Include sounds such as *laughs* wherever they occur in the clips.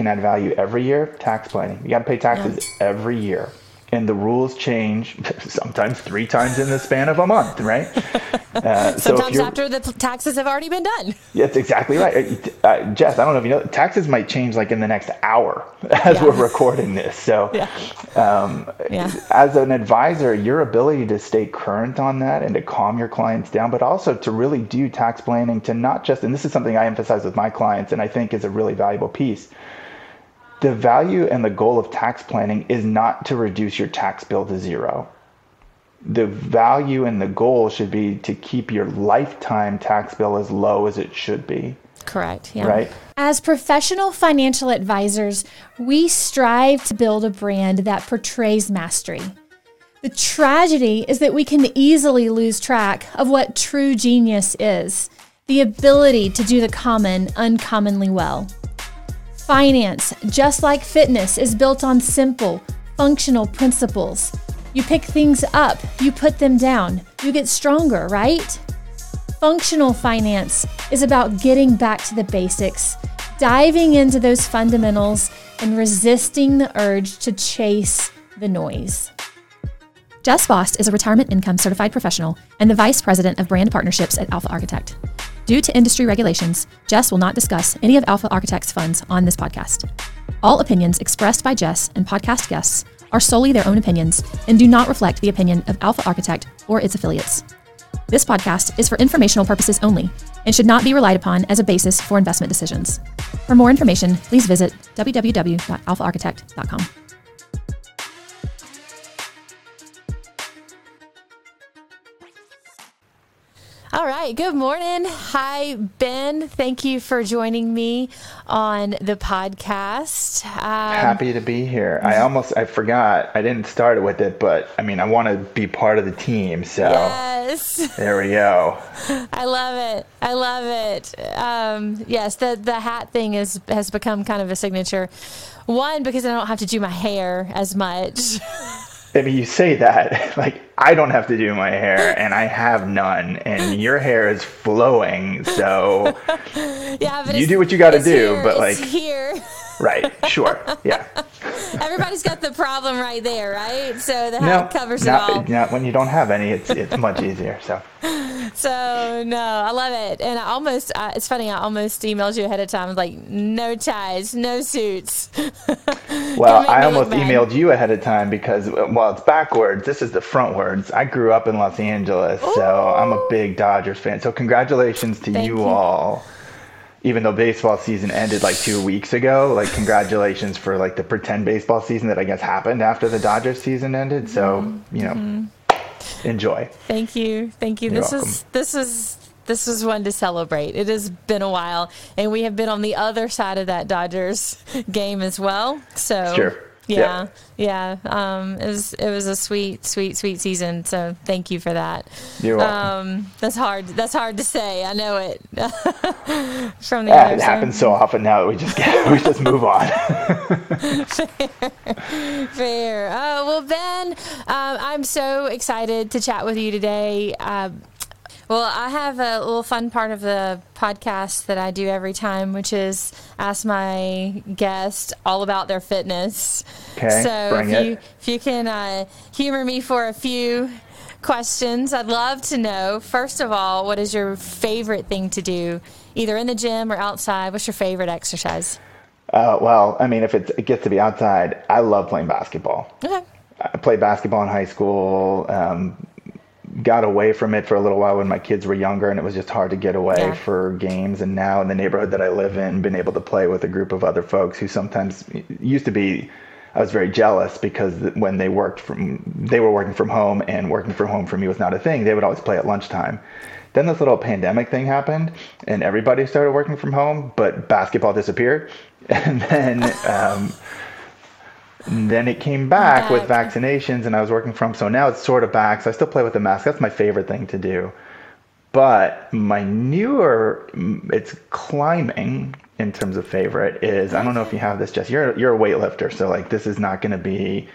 can add value every year, tax planning. You got to pay taxes every year and the rules change *laughs* sometimes three times in the span of a month, right? *laughs* Uh, sometimes so after the taxes have already been done. That's exactly right. Uh, uh, Jess, I don't know if you know, taxes might change like in the next hour *laughs* as yeah. we're recording this. So, yeah. Um, yeah. as an advisor, your ability to stay current on that and to calm your clients down, but also to really do tax planning to not just, and this is something I emphasize with my clients and I think is a really valuable piece the value and the goal of tax planning is not to reduce your tax bill to zero. The value and the goal should be to keep your lifetime tax bill as low as it should be. Correct. Yeah. Right. As professional financial advisors, we strive to build a brand that portrays mastery. The tragedy is that we can easily lose track of what true genius is the ability to do the common uncommonly well. Finance, just like fitness, is built on simple, functional principles. You pick things up, you put them down, you get stronger, right? Functional finance is about getting back to the basics, diving into those fundamentals, and resisting the urge to chase the noise. Jess Vost is a retirement income certified professional and the vice president of brand partnerships at Alpha Architect. Due to industry regulations, Jess will not discuss any of Alpha Architect's funds on this podcast. All opinions expressed by Jess and podcast guests are solely their own opinions and do not reflect the opinion of Alpha Architect or its affiliates. This podcast is for informational purposes only and should not be relied upon as a basis for investment decisions. For more information, please visit www.alphaarchitect.com. All right. Good morning. Hi, Ben. Thank you for joining me on the podcast. Um, Happy to be here. I almost I forgot. I didn't start with it, but I mean, I want to be part of the team. So yes, there we go. *laughs* I love it. I love it. Um, yes, the the hat thing is has become kind of a signature. One because I don't have to do my hair as much. *laughs* I mean, you say that *laughs* like I don't have to do my hair, and I have none, and *laughs* your hair is flowing. So *laughs* yeah, but you do what you got to do, here, but like here. right, sure, yeah. Everybody's got the problem right there, right? So the hat no, covers not, it all. Not when you don't have any, it's it's much easier. So. *laughs* So no, I love it, and I almost uh, it's funny. I almost emailed you ahead of time, like no ties, no suits. *laughs* well, I almost emailed you ahead of time because well, it's backwards. This is the frontwards. I grew up in Los Angeles, Ooh. so I'm a big Dodgers fan. So congratulations to you, you all even though baseball season ended like two weeks ago, like congratulations for like the pretend baseball season that I guess happened after the Dodgers season ended. So, mm-hmm. you know, mm-hmm. enjoy. Thank you. Thank you. You're this welcome. is, this is, this is one to celebrate. It has been a while, and we have been on the other side of that Dodgers *laughs* game as well. So, sure. Yeah, yeah. Um, it was it was a sweet, sweet, sweet season. So thank you for that. You're welcome. Um, that's hard. That's hard to say. I know it. *laughs* From the yeah, it happens so often now that we just get, we just move on. *laughs* *laughs* Fair. Fair. Uh, well, Ben, um, I'm so excited to chat with you today. Uh, well, I have a little fun part of the podcast that I do every time, which is ask my guest all about their fitness. Okay, so if it. you if you can uh, humor me for a few questions, I'd love to know. First of all, what is your favorite thing to do, either in the gym or outside? What's your favorite exercise? Uh, well, I mean, if it gets to be outside, I love playing basketball. Okay. I played basketball in high school. Um, got away from it for a little while when my kids were younger and it was just hard to get away yeah. for games. And now in the neighborhood that I live in been able to play with a group of other folks who sometimes used to be I was very jealous because when they worked from they were working from home and working from home for me was not a thing. They would always play at lunchtime. Then this little pandemic thing happened and everybody started working from home but basketball disappeared. *laughs* And then um, and then it came back, back, with vaccinations, and I was working from. So now it's sort of back. So I still play with the mask. That's my favorite thing to do. But my newer, it's climbing in terms of favorite is. I don't know if you have this, Jess. You're you're a weightlifter, so like this is not going to be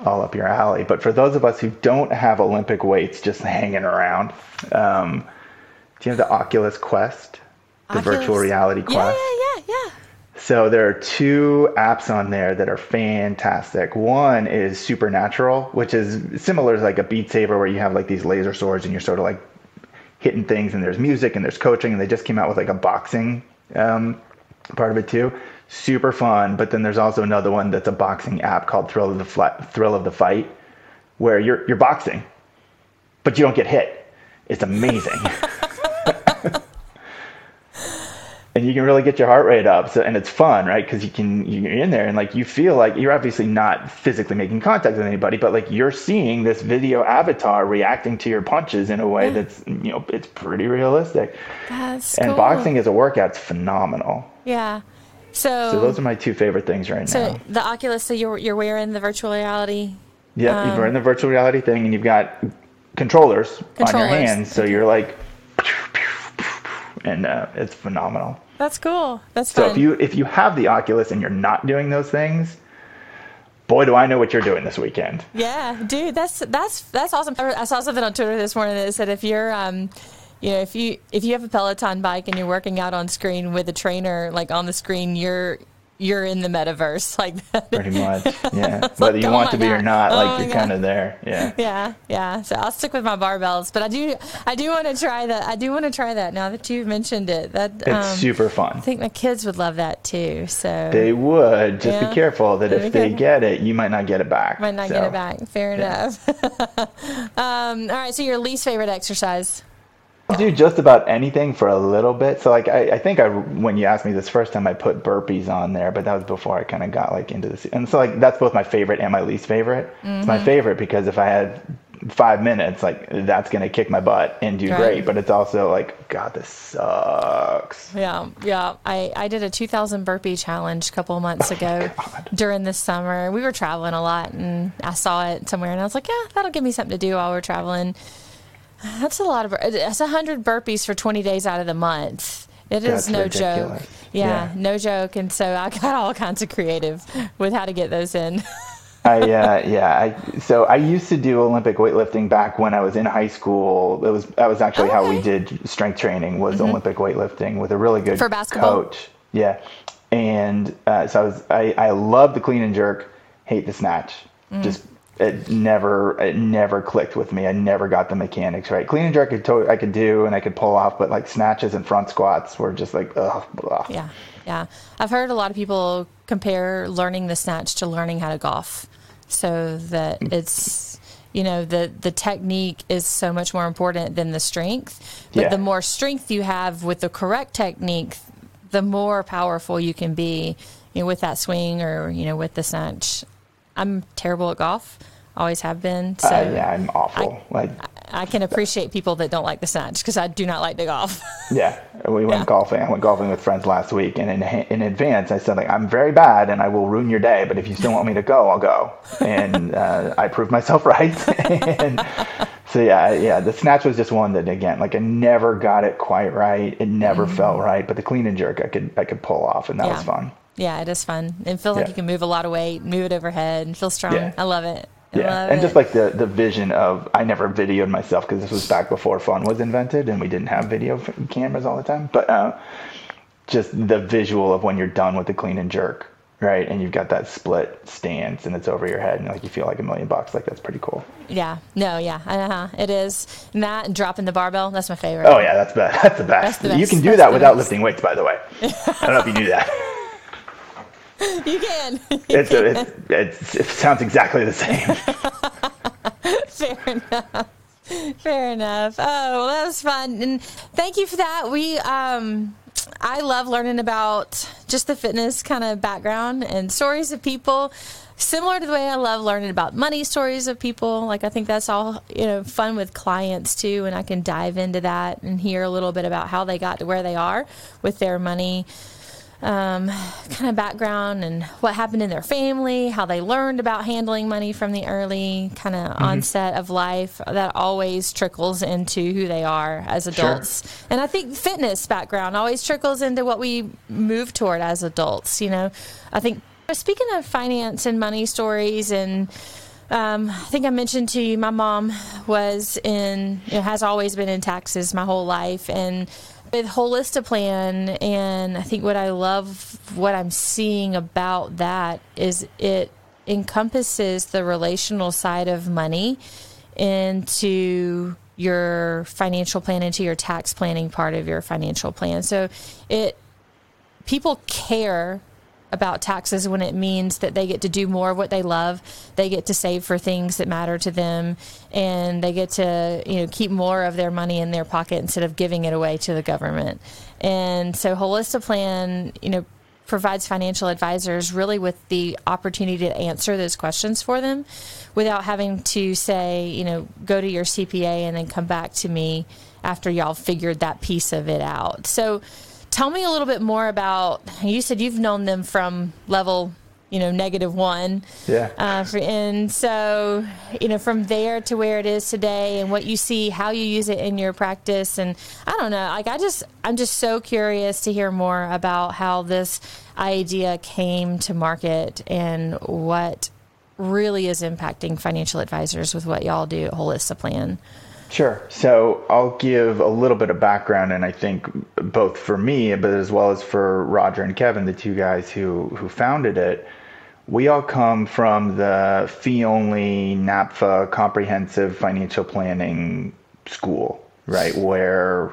all up your alley. But for those of us who don't have Olympic weights just hanging around, um, do you have the Oculus Quest, the Oculus. virtual reality Quest? Yeah, yeah, yeah, yeah. So there are two apps on there that are fantastic. One is Supernatural, which is similar to like a Beat Saber where you have like these laser swords and you're sort of like hitting things and there's music and there's coaching and they just came out with like a boxing um, part of it too. Super fun. But then there's also another one that's a boxing app called Thrill of the Fla- Thrill of the Fight, where you're you're boxing, but you don't get hit. It's amazing. *laughs* and you can really get your heart rate up so, and it's fun right because you can you're in there and like you feel like you're obviously not physically making contact with anybody but like you're seeing this video avatar reacting to your punches in a way that's you know it's pretty realistic That's and cool. boxing as a workout's phenomenal Yeah. So, so those are my two favorite things right so now So the Oculus, so you're you're wearing the virtual reality. yeah um, you're wearing the virtual reality thing and you've got controllers, on your hands so you're like and uh, it's phenomenal That's cool. That's So fun. if you if you have the Oculus and you're not doing those things, boy, do I know what you're doing this weekend. Yeah, dude, that's that's that's awesome. I saw something on Twitter this morning that said if you're um you know, if you if you have a Peloton bike and you're working out on screen with a trainer like on the screen, you're you're in the metaverse *laughs* like that. Pretty much, *laughs* yeah. like, Whether you oh want to be or not, Oh like my you're kind of there. Yeah. *laughs* Yeah, yeah. So I'll stick with my barbells, but I do I do want to try that. I do want to try that now that you've mentioned it. That It's um, super fun I think my kids would love that too. So They would. Just Yeah. be careful that if they get it, you might not get it back. might not So, get it back. Fair yeah. enough. um, all right. So your least favorite exercise? I'll do just about anything for a little bit. So like I, I think I when you asked me this first time I put burpees on there, but that was before I kind of got like into this. And so like that's both my favorite and my least favorite. It's Mm-hmm. my favorite because if I had five minutes, like that's gonna kick my butt and do Right. great. But it's also like God, this sucks. Yeah, yeah. I, I did a 2,000 burpee challenge a couple of months ago God. during the summer. We were traveling a lot and I saw it somewhere and I was like, yeah, that'll give me something to do while we're traveling. That's a lot of, that's 100 burpees for 20 days out of the month. It is That's no ridiculous. joke. Yeah, Yeah. no joke. And so I got all kinds of creative with how to get those in. *laughs* I uh, yeah. I, so I used to do Olympic weightlifting back when I was in high school. It was that was actually how we did strength training was Olympic weightlifting with a really good Mm-hmm. For basketball? coach. Yeah, and uh, so I was I I love the clean and jerk, hate the snatch. Mm. Just it never it never clicked with me. I never got the mechanics right. Clean and jerk I could to- I could do and I could pull off, but like snatches and front squats were just like ugh. blah. Yeah, yeah. I've heard a lot of people compare learning the snatch to learning how to golf, so that mm. it's you know the the technique is so much more important than the strength. But Yeah. the more strength you have with the correct technique, the more powerful you can be you know, with that swing or you know with the snatch. I'm terrible at golf, always have been. So Uh, yeah, I'm awful. like I can appreciate people that don't like the snatch because I do not like to golf. *laughs* Yeah, we went Yeah. golfing. I went golfing with friends last week, and in in advance, I said like, "I'm very bad, and I will ruin your day. But if you still want me to go, I'll go." And *laughs* uh, I proved myself *laughs* right. and so yeah, yeah, the snatch was just one that again, like I never got it quite right. It never felt right, but the clean and jerk, I could I could pull off, and that was Mm-hmm. Fun. Yeah, it is fun. It feels like you can move a lot of weight, move it overhead, and feel strong. Yeah. I love it. I Yeah, love and it. just like the the vision of I never videoed myself because this was back before fun was invented and we didn't have video cameras all the time. But uh, just the visual of when you're done with the clean and jerk, right? And you've got that split stance and it's over your head and like you feel like a million bucks. Like that's pretty cool. yeah, no, yeah, uh-huh, it is. And that and dropping the barbell, that's my favorite. Oh yeah, that's *laughs* best. That's the best. the You can do That's that without best. lifting weights, by the way. I don't know if you knew that. *laughs* *laughs* You can. *laughs* It's, it's, it's it sounds exactly the same. *laughs* Fair enough. Fair enough. Oh, well, that was fun, and thank you for that. We, um, I love learning about just the fitness kind of background and stories of people. Similar to the way I love learning about money stories of people. Like I think that's all you know fun with clients too, and I can dive into that and hear a little bit about how they got to where they are with their money um, kind of background and what happened in their family, how they learned about handling money from the early kind of onset of life. That always trickles into who they are as adults. And I think fitness background always trickles into what we move toward as adults. You know, I think speaking of finance and money stories and um, I think I mentioned to you, my mom was in, you know, has always been in taxes my whole life, and With Holistiplan, and I think what I love, what I'm seeing about that is it encompasses the relational side of money into your financial plan into your tax planning part of your financial plan. So it people care about taxes when it means that they get to do more of what they love. They get to save for things that matter to them and they get to, you know, keep more of their money in their pocket instead of giving it away to the government. And so Holistiplan, you know, provides financial advisors really with the opportunity to answer those questions for them without having to say, you know, go to your CPA and then come back to me after y'all figured that piece of it out. So tell me a little bit more about you said you've known them from level you know negative one. Yeah. Uh, for, and so you know from there to where it is today and what you see how you use it in your practice. And i don't know like i just i'm just so curious to hear more about how this idea came to market and what really is impacting financial advisors with what y'all do at Holistiplan Sure. So I'll give a little bit of background, and I think both for me, but as well as for Roger and Kevin, the two guys who who founded it, we all come from the fee only NAPFA comprehensive financial planning school, right? Where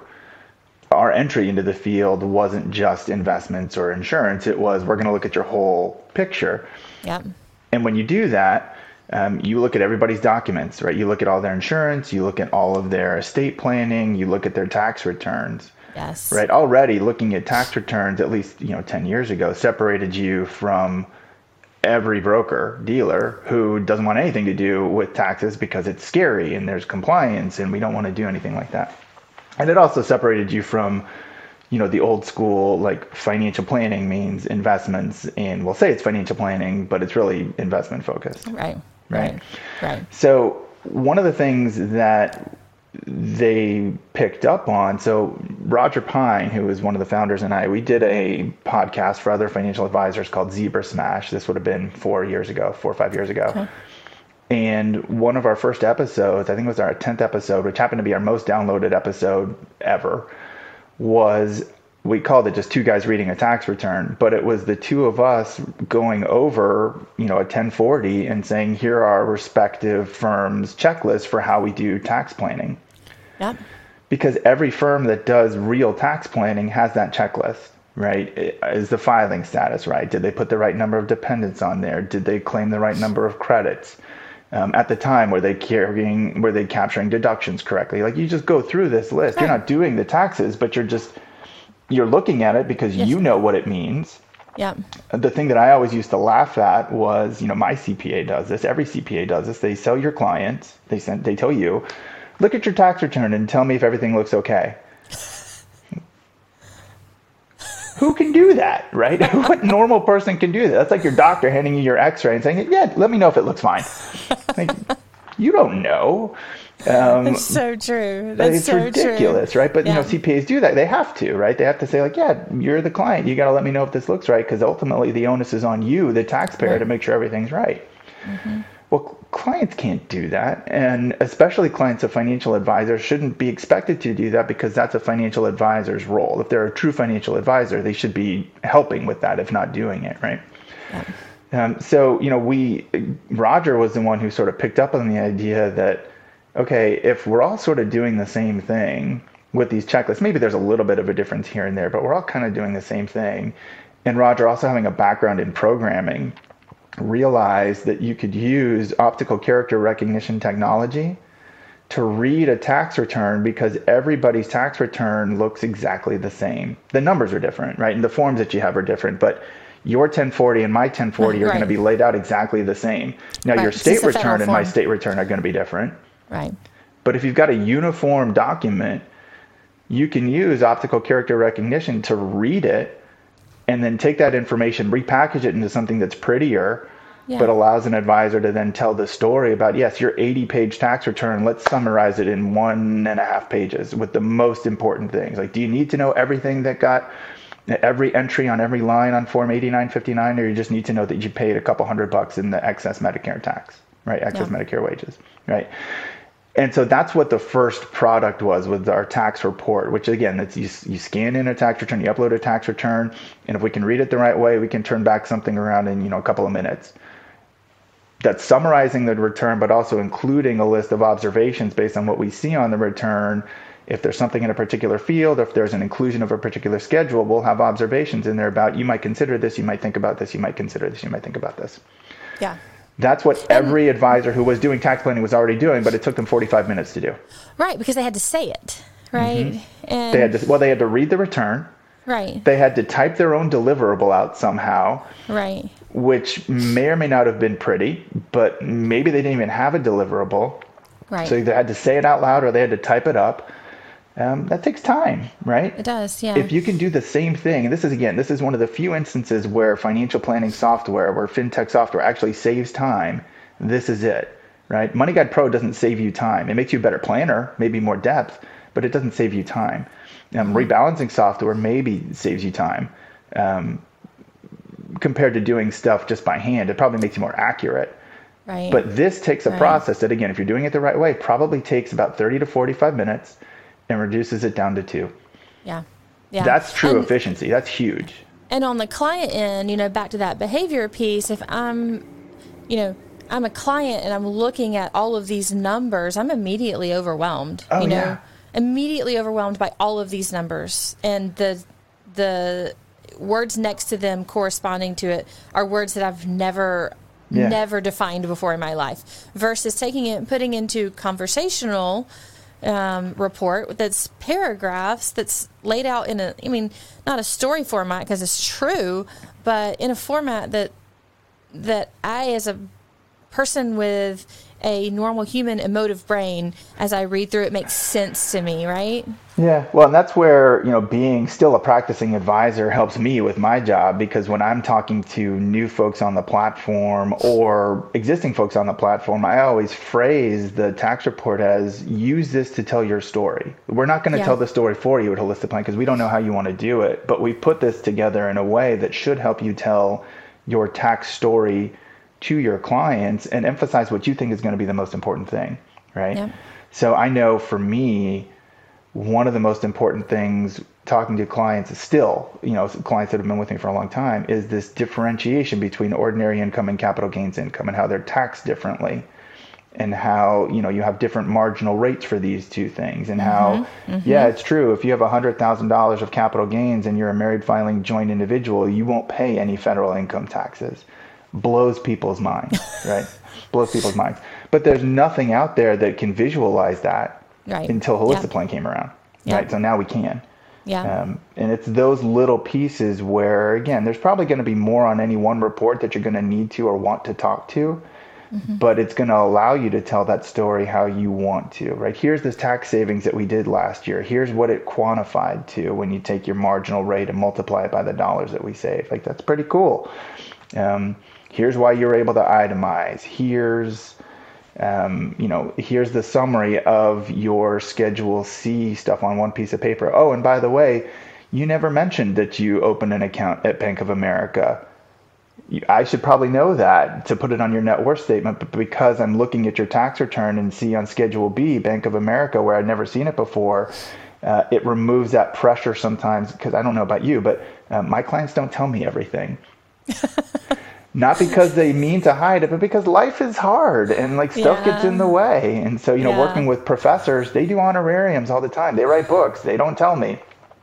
our entry into the field wasn't just investments or insurance, it was we're going to look at your whole picture. Yep. And when you do that, um, you look at everybody's documents, right? You look at all their insurance, you look at all of their estate planning, you look at their tax returns. Yes. Right. Already looking at tax returns, at least you know ten years ago, separated you from every broker dealer who doesn't want anything to do with taxes because it's scary and there's compliance and we don't want to do anything like that. And it also separated you from, you know, the old school like financial planning means investments in we'll say it's financial planning, but it's really investment focused. Right. Right. Right. So one of the things that they picked up on. So Roger Pine, who was one of the founders, and I, we did a podcast for other financial advisors called Zebra Smash. This would have been four years ago, four or five years ago. Okay. And one of our first episodes, I think it was our 10th episode, which happened to be our most downloaded episode ever, was we called it just two guys reading a tax return, but it was the two of us going over, you know, a 1040 and saying, here are our respective firms' checklists for how we do tax planning. Yep. Because every firm that does real tax planning has that checklist, right? Is the filing status right? Did they put the right number of dependents on there? Did they claim the right number of credits? Um, at the time, were they carrying, were they capturing deductions correctly? Like you just go through this list. You're not doing the taxes, but you're just you're looking at it because yes. you know what it means. Yeah. The thing that I always used to laugh at was, you know, my CPA does this. Every CPA does this. They sell your clients. They send. They tell you, look at your tax return and tell me if everything looks okay. *laughs* Who can do that, right? *laughs* what normal person can do that? That's like your doctor handing you your X-ray and saying, "Yeah, let me know if it looks fine." *laughs* Like, you don't know. Um, That's so true. That's it's so ridiculous, true. right? But yeah. you know, CPAs do that. They have to, right? They have to say like, yeah, you're the client. You got to let me know if this looks right, because ultimately the onus is on you, the taxpayer, right. to make sure everything's right. Mm-hmm. Well, clients can't do that, and especially clients of financial advisors shouldn't be expected to do that because that's a financial advisor's role. If they're a true financial advisor, they should be helping with that, if not doing it, right? Yeah. Um, so you know, we Roger was the one who sort of picked up on the idea that okay, if we're all sort of doing the same thing with these checklists, maybe there's a little bit of a difference here and there, but we're all kind of doing the same thing. And Roger, also having a background in programming, realized that you could use optical character recognition technology to read a tax return because everybody's tax return looks exactly the same. The numbers are different, right? And the forms that you have are different, but your 1040 and my 1040 are going to be laid out exactly the same. Now, right. your state return and my state return are going to be different. Right. But if you've got a uniform document, you can use optical character recognition to read it and then take that information, repackage it into something that's prettier, yeah. but allows an advisor to then tell the story about, yes, your 80 page tax return, let's summarize it in one and a half pages with the most important things. Like, do you need to know everything that got every entry on every line on Form 8959, or you just need to know that you paid a couple hundred bucks in the excess Medicare tax, right? Excess yeah. Medicare wages, right? and so that's what the first product was with our tax report which again it's you, you scan in a tax return you upload a tax return and if we can read it the right way we can turn back something around in you know a couple of minutes that's summarizing the return but also including a list of observations based on what we see on the return if there's something in a particular field, or if there's an inclusion of a particular schedule, we'll have observations in there about you might consider this, you might think about this, you might consider this, you might think about this. Yeah. That's what every advisor who was doing tax planning was already doing, but it took them 45 minutes to do. Right, because they had to say it, right? Mm-hmm. And they had to, well, they had to read the return. Right. They had to type their own deliverable out somehow. Right. Which may or may not have been pretty, but maybe they didn't even have a deliverable. Right. So they had to say it out loud or they had to type it up. Um, that takes time, right? It does, yeah. If you can do the same thing, and this is again, this is one of the few instances where financial planning software, where fintech software actually saves time, this is it, right? Money Guide Pro doesn't save you time. It makes you a better planner, maybe more depth, but it doesn't save you time. Um, mm-hmm. Rebalancing software maybe saves you time um, compared to doing stuff just by hand. It probably makes you more accurate. Right. But this takes a right. process that, again, if you're doing it the right way, probably takes about 30 to 45 minutes and reduces it down to two. Yeah. Yeah. That's true and, efficiency. That's huge. And on the client end, you know, back to that behavior piece, if I'm, you know, I'm a client and I'm looking at all of these numbers, I'm immediately overwhelmed. Oh, you know, yeah. immediately overwhelmed by all of these numbers and the the words next to them corresponding to it are words that I've never yeah. never defined before in my life versus taking it and putting into conversational um, report that's paragraphs that's laid out in a, I mean, not a story format because it's true, but in a format that that I, as a person with a normal human emotive brain as I read through it makes sense to me, right? Yeah, well, and that's where, you know, being still a practicing advisor helps me with my job because when I'm talking to new folks on the platform or existing folks on the platform, I always phrase the tax report as use this to tell your story. We're not going to yeah. tell the story for you at Holistiplan because we don't know how you want to do it, but we put this together in a way that should help you tell your tax story to your clients and emphasize what you think is going to be the most important thing, right? Yep. So I know for me, one of the most important things talking to clients is still, you know, clients that have been with me for a long time, is this differentiation between ordinary income and capital gains income and how they're taxed differently and how you know you have different marginal rates for these two things and how mm-hmm, mm-hmm. yeah it's true if you have $100000 of capital gains and you're a married filing joint individual you won't pay any federal income taxes blows people's minds, right? *laughs* blows people's minds. But there's nothing out there that can visualize that right. until Holistic yeah. Came around, yeah. right? So now we can. Yeah. Um, and it's those little pieces where, again, there's probably going to be more on any one report that you're going to need to or want to talk to. Mm-hmm. But it's going to allow you to tell that story how you want to, right? Here's this tax savings that we did last year. Here's what it quantified to when you take your marginal rate and multiply it by the dollars that we save. Like, that's pretty cool. Um, here's why you're able to itemize. Here's um, you know, here's the summary of your Schedule C stuff on one piece of paper. Oh, and by the way, you never mentioned that you opened an account at Bank of America. I should probably know that to put it on your net worth statement, but because I'm looking at your tax return and see on Schedule B, Bank of America, where I'd never seen it before, uh, it removes that pressure sometimes. Because I don't know about you, but uh, my clients don't tell me everything. *laughs* not because they mean to hide it, but because life is hard and like stuff yeah. gets in the way. And so, you know, yeah. working with professors, they do honorariums all the time. They write books. They don't tell me.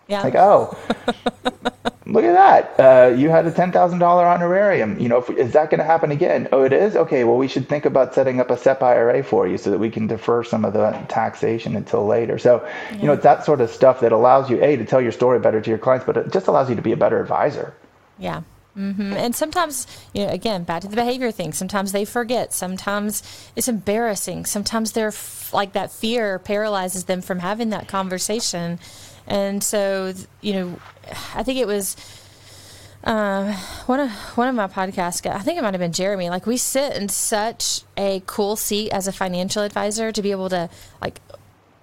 Yeah. Like, oh, *laughs* look at that. Uh, you had a $10,000 honorarium. You know, if, is that going to happen again? Oh, it is? Okay. Well, we should think about setting up a SEP IRA for you so that we can defer some of the taxation until later. So, yeah. you know, it's that sort of stuff that allows you, A, to tell your story better to your clients, but it just allows you to be a better advisor. Yeah. Mm-hmm. And sometimes, you know, again, back to the behavior thing. Sometimes they forget. Sometimes it's embarrassing. Sometimes they're f- like that fear paralyzes them from having that conversation. And so, you know, I think it was uh, one of one of my podcasts. I think it might have been Jeremy. Like we sit in such a cool seat as a financial advisor to be able to like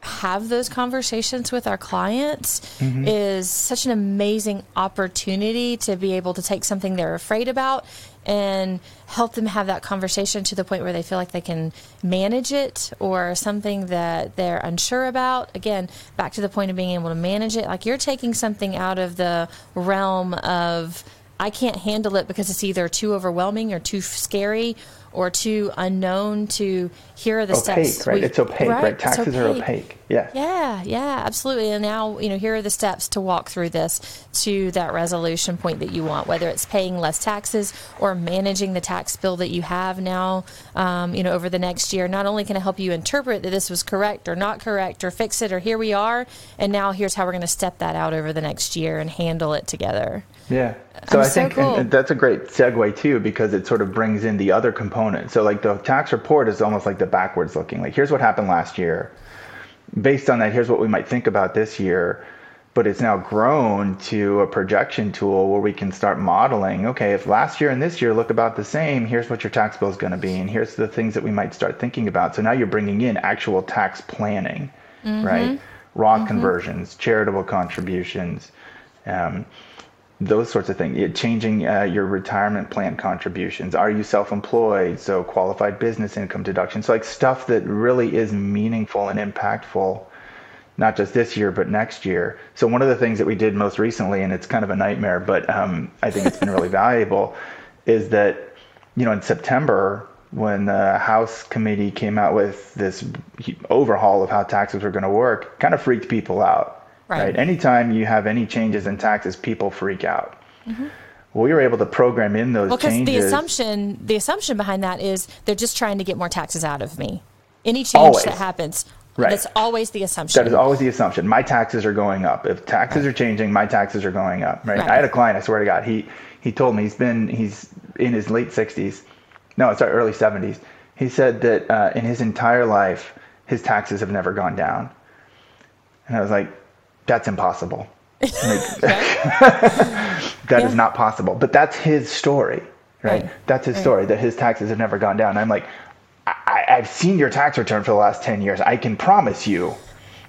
have those conversations with our clients mm-hmm. is such an amazing opportunity to be able to take something they're afraid about and help them have that conversation to the point where they feel like they can manage it or something that they're unsure about. Again, back to the point of being able to manage it. Like you're taking something out of the realm of, I can't handle it because it's either too overwhelming or too scary or too unknown to here are the opaque, steps. Right, we, it's opaque, right? right? Taxes opaque. are opaque. Yeah. Yeah, yeah, absolutely. And now, you know, here are the steps to walk through this to that resolution point that you want, whether it's paying less taxes or managing the tax bill that you have now, um, you know, over the next year. Not only can I help you interpret that this was correct or not correct or fix it or here we are, and now here's how we're going to step that out over the next year and handle it together. Yeah. So I'm i think so cool. that's a great segue too because it sort of brings in the other component. So like the tax report is almost like the backwards looking. Like here's what happened last year. Based on that, here's what we might think about this year. But it's now grown to a projection tool where we can start modeling. Okay, if last year and this year look about the same, here's what your tax bill is going to be, and here's the things that we might start thinking about. So now you're bringing in actual tax planning, mm-hmm. right? Roth mm-hmm. conversions, charitable contributions. Um, those sorts of things. Changing uh, your retirement plan contributions. Are you self-employed? So qualified business income deductions. So like stuff that really is meaningful and impactful, not just this year but next year. So one of the things that we did most recently, and it's kind of a nightmare, but um, I think it's been really *laughs* valuable, is that you know in September when the House committee came out with this overhaul of how taxes were going to work, kind of freaked people out Right. right? Anytime you have any changes in taxes, people freak out. Mm-hmm. Well, we were able to program in those well, changes. the assumption the assumption behind that is they're just trying to get more taxes out of me. Any change always. that happens, right. that's always the assumption. That is always the assumption. My taxes are going up. If taxes right. are changing, my taxes are going up. Right? right? I had a client. I swear to God, he he told me he's been he's in his late sixties. No, it's our early seventies. He said that uh, in his entire life, his taxes have never gone down. And I was like, that's impossible. *laughs* *laughs* that yeah. is not possible. But that's his story, right? right. That's his right. story that his taxes have never gone down. I'm like, I, I've seen your tax return for the last 10 years. I can promise you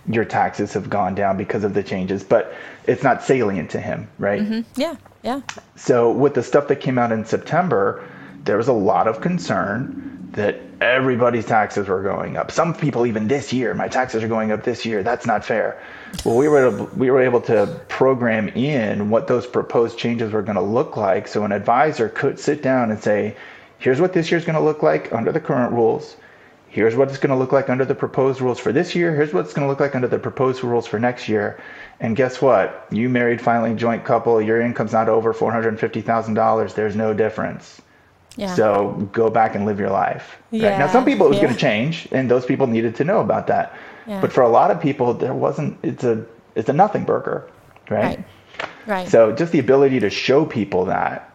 your taxes have gone down because of the changes, but it's not salient to him, right? Mm-hmm. Yeah, yeah. So with the stuff that came out in September, there was a lot of concern that everybody's taxes were going up. Some people even this year, my taxes are going up this year. That's not fair. Well, we were able, we were able to program in what those proposed changes were going to look like, so an advisor could sit down and say, "Here's what this year's going to look like under the current rules. Here's what it's going to look like under the proposed rules for this year. Here's what it's going to look like under the proposed rules for next year." And guess what? You married filing joint couple, your income's not over $450,000. There's no difference. Yeah. So go back and live your life. Right? Yeah. Now, some people it was yeah. going to change, and those people needed to know about that. Yeah. But for a lot of people, there wasn't. It's a it's a nothing burger, right? Right. Right. So just the ability to show people that,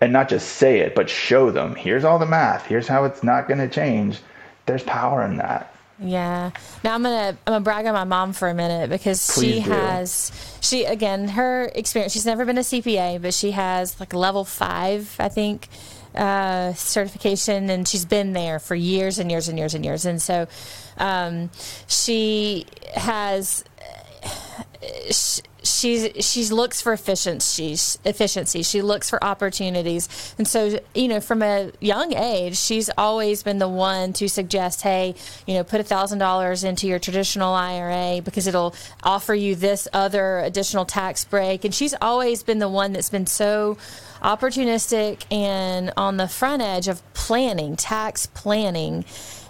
and not just say it, but show them. Here's all the math. Here's how it's not going to change. There's power in that. Yeah. Now I'm gonna I'm gonna brag on my mom for a minute because Please she do. has she again her experience. She's never been a CPA, but she has like level five, I think, uh, certification, and she's been there for years and years and years and years. And so um, she has. She, she's she looks for efficiency efficiency. She looks for opportunities. And so you know from a young age she's always been the one to suggest hey you know put a thousand dollars into your traditional ira because it'll offer you this other additional tax break. And she's always been the one that's been so opportunistic and on the front edge of planning, tax planning.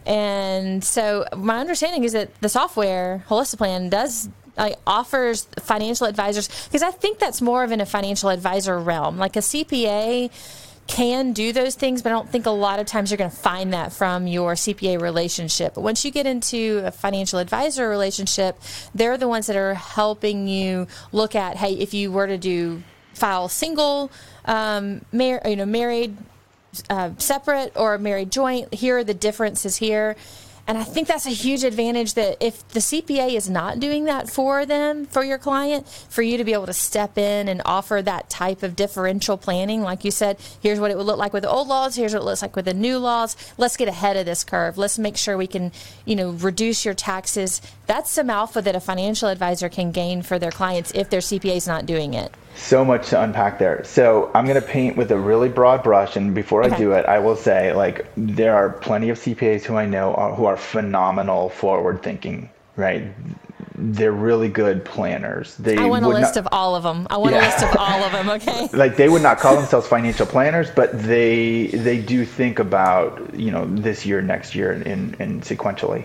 And so my understanding is that the software Holistiplan does like offers financial advisors because I think that's more of in a financial advisor realm. Like a CPA can do those things, but I don't think a lot of times you're going to find that from your CPA relationship. But once you get into a financial advisor relationship, they're the ones that are helping you look at, hey, if you were to do file single, um, mar- you know, married uh, separate or married joint. Here are the differences here. And I think that's a huge advantage that if the CPA is not doing that for them, for your client, for you to be able to step in and offer that type of differential planning, like you said, here's what it would look like with the old laws, here's what it looks like with the new laws. Let's get ahead of this curve. Let's make sure we can, you know, reduce your taxes. That's some alpha that a financial advisor can gain for their clients if their CPA is not doing it. So much to unpack there. So I'm going to paint with a really broad brush, and before okay. I do it, I will say like there are plenty of CPAs who I know are, who are phenomenal forward thinking. Right, they're really good planners. They I want a list not, of all of them. I want yeah. a list of all of them. Okay. *laughs* like they would not call themselves financial planners, but they they do think about you know this year, next year, and, and sequentially.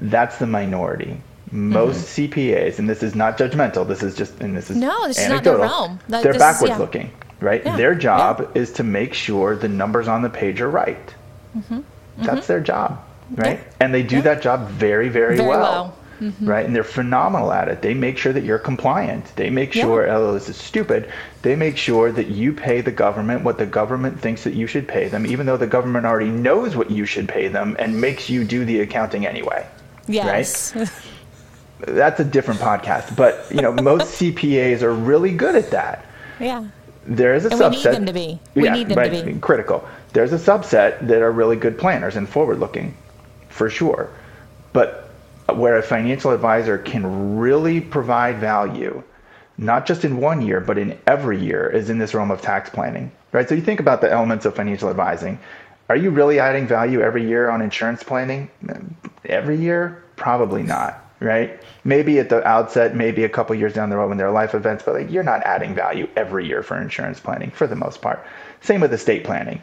That's the minority most mm-hmm. CPAs, and this is not judgmental. This is just, and this is no, this anecdotal. is not their realm. That, they're backwards is, yeah. looking, right? Yeah. Their job yeah. is to make sure the numbers on the page are right. Mm-hmm. That's mm-hmm. their job, right? And they do that job very, very, very well. well. Mm-hmm. Right, and they're phenomenal at it. They make sure that you're compliant. They make sure, oh, this is stupid. They make sure that you pay the government what the government thinks that you should pay them, even though the government already knows what you should pay them and makes you do the accounting anyway. Yes. Right? that's a different podcast. But you know, most *laughs* CPAs are really good at that. Yeah. There is a and subset. We need them to be. We yeah, need them right, to be critical. There's a subset that are really good planners and forward-looking, for sure. But where a financial advisor can really provide value, not just in one year, but in every year, is in this realm of tax planning. Right. So you think about the elements of financial advising. Are you really adding value every year on insurance planning? Every year? Probably not right? Maybe at the outset, maybe a couple years down the road when there are life events, but like you're not adding value every year for insurance planning for the most part. Same with estate planning.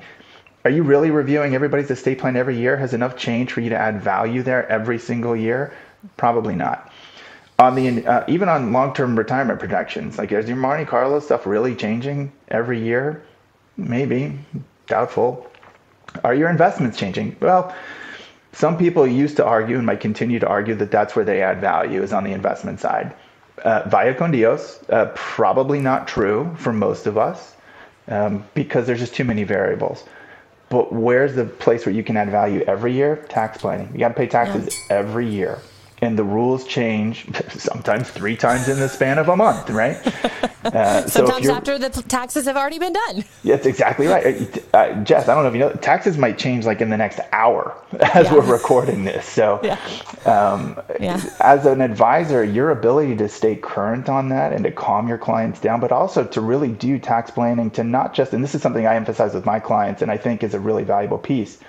Are you really reviewing everybody's estate plan every year? Has enough changed for you to add value there every single year? Probably not. On the uh, even on long-term retirement projections, like is your Monte Carlo stuff really changing every year? Maybe, doubtful. Are your investments changing? Well, some people used to argue and might continue to argue that that's where they add value is on the investment side. Uh, via con Dios, uh, probably not true for most of us um, because there's just too many variables. But where's the place where you can add value every year? Tax planning. You got to pay taxes yeah. every year and the rules change *laughs* sometimes three times in the span of a month, right? *laughs* Uh, sometimes so after the taxes have already been done. That's exactly right. Uh, uh, Jess, I don't know if you know, taxes might change like in the next hour *laughs* as yeah. we're recording this. So, yeah. Um, yeah. as an advisor, your ability to stay current on that and to calm your clients down, but also to really do tax planning to not just, and this is something I emphasize with my clients and I think is a really valuable piece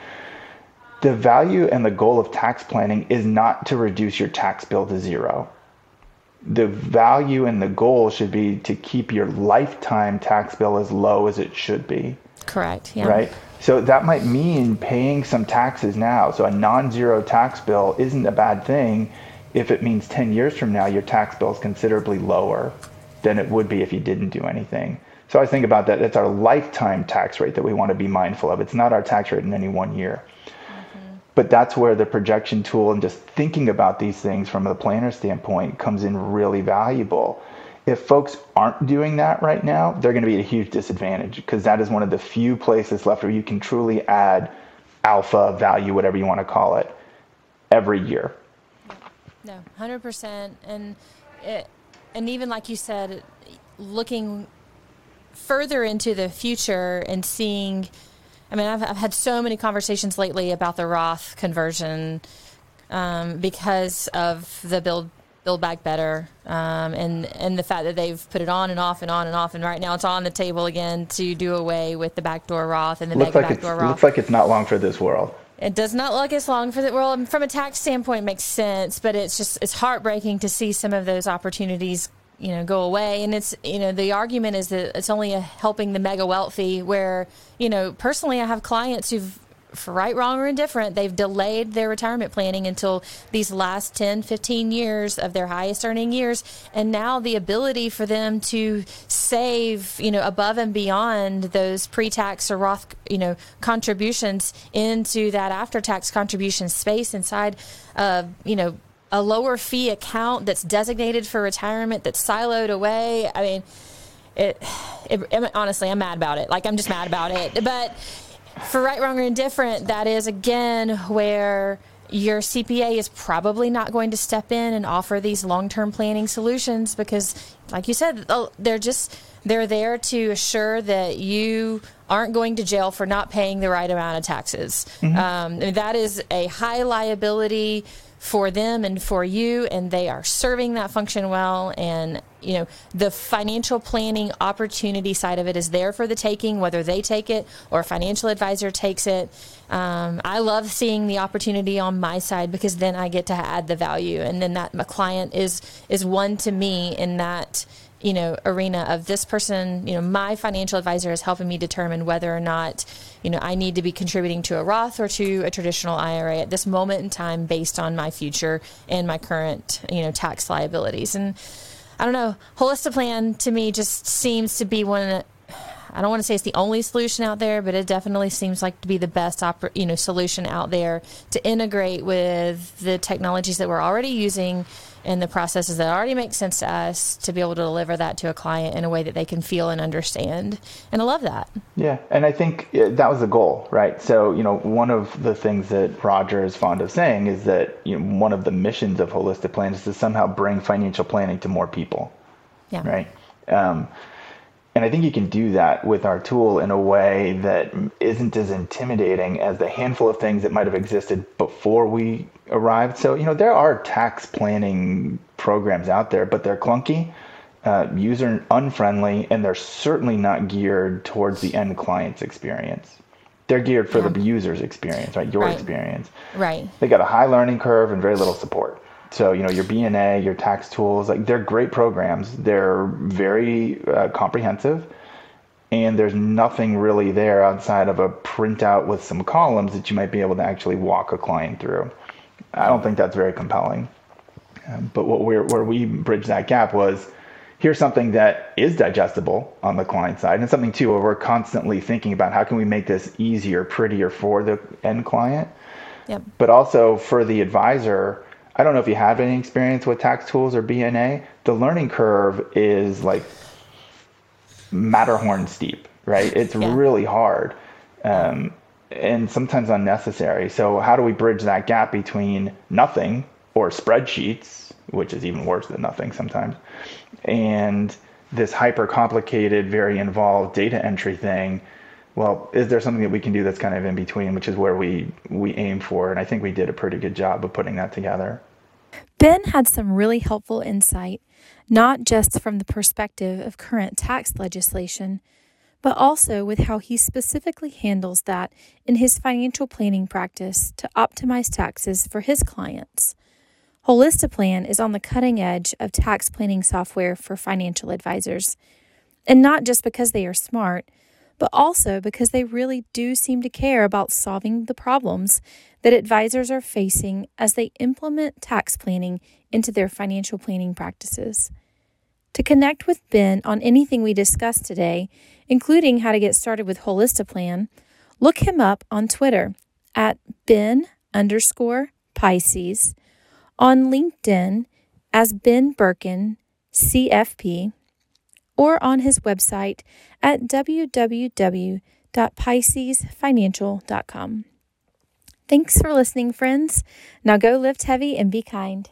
the value and the goal of tax planning is not to reduce your tax bill to zero. The value and the goal should be to keep your lifetime tax bill as low as it should be. Correct. Yeah. Right? So that might mean paying some taxes now. So a non zero tax bill isn't a bad thing if it means 10 years from now your tax bill is considerably lower than it would be if you didn't do anything. So I think about that. It's our lifetime tax rate that we want to be mindful of. It's not our tax rate in any one year. But that's where the projection tool and just thinking about these things from a planner standpoint comes in really valuable. If folks aren't doing that right now, they're going to be at a huge disadvantage because that is one of the few places left where you can truly add alpha value, whatever you want to call it, every year. No, hundred percent, and it, and even like you said, looking further into the future and seeing I mean, I've, I've had so many conversations lately about the Roth conversion um, because of the build build back better um, and and the fact that they've put it on and off and on and off and right now it's on the table again to do away with the backdoor Roth and the looks mega like backdoor Roth. Looks like it's not long for this world. It does not look as long for the world. From a tax standpoint, it makes sense, but it's just it's heartbreaking to see some of those opportunities you know go away. And it's you know the argument is that it's only helping the mega wealthy where you know personally i have clients who've for right wrong or indifferent they've delayed their retirement planning until these last 10 15 years of their highest earning years. And now the ability for them to save you know above and beyond those pre-tax or roth you know contributions into that after-tax contribution space inside of you know a lower fee account that's designated for retirement that's siloed away. I mean, it, it, honestly, I'm mad about it. Like, I'm just mad about it. But for right, wrong, or indifferent, that is again where your CPA is probably not going to step in and offer these long term planning solutions because, like you said, they're just they're there to assure that you aren't going to jail for not paying the right amount of taxes. Mm-hmm. Um, that is a high liability for them and for you, and they are serving that function well. And you know the financial planning opportunity side of it is there for the taking, whether they take it or a financial advisor takes it. Um, I love seeing the opportunity on my side because then I get to add the value, and then that my client is is one to me in that you know arena of this person you know my financial advisor is helping me determine whether or not you know i need to be contributing to a roth or to a traditional ira at this moment in time based on my future and my current you know tax liabilities. And i don't know Holistiplan to me just seems to be one I don't want to say it's the only solution out there, but it definitely seems like to be the best oper- you know solution out there to integrate with the technologies that we're already using and the processes that already make sense to us to be able to deliver that to a client in a way that they can feel and understand. And I love that. Yeah, and I think that was the goal, right? So, you know, one of the things that Roger is fond of saying is that you know, one of the missions of Holistiplan is to somehow bring financial planning to more people. Yeah. Right. Um, and I think you can do that with our tool in a way that isn't as intimidating as the handful of things that might have existed before we arrived. So, you know, there are tax planning programs out there, but they're clunky, uh, user unfriendly, and they're certainly not geared towards the end client's experience. They're geared for yeah. the user's experience, right? Your right. experience. Right. They got a high learning curve and very little support. So, you know, your BNA, your tax tools, like they're great programs. They're very uh, comprehensive. And there's nothing really there outside of a printout with some columns that you might be able to actually walk a client through. I don't think that's very compelling. Um, but what we're, where we bridge that gap was here's something that is digestible on the client side, and something too where we're constantly thinking about how can we make this easier, prettier for the end client. Yep. But also for the advisor, I don't know if you have any experience with tax tools or BNA. The learning curve is like Matterhorn steep, right? It's yeah. really hard um, and sometimes unnecessary. So, how do we bridge that gap between nothing or spreadsheets, which is even worse than nothing sometimes, and this hyper complicated, very involved data entry thing? Well, is there something that we can do that's kind of in between, which is where we we aim for, and I think we did a pretty good job of putting that together. Ben had some really helpful insight, not just from the perspective of current tax legislation, but also with how he specifically handles that in his financial planning practice to optimize taxes for his clients. Holistiplan is on the cutting edge of tax planning software for financial advisors, and not just because they are smart but also because they really do seem to care about solving the problems that advisors are facing as they implement tax planning into their financial planning practices. To connect with Ben on anything we discussed today, including how to get started with Holistiplan, look him up on Twitter at Ben underscore Pisces, on LinkedIn as Ben Birken, CFP, or on his website at www.piscesfinancial.com. Thanks for listening, friends. Now go lift heavy and be kind.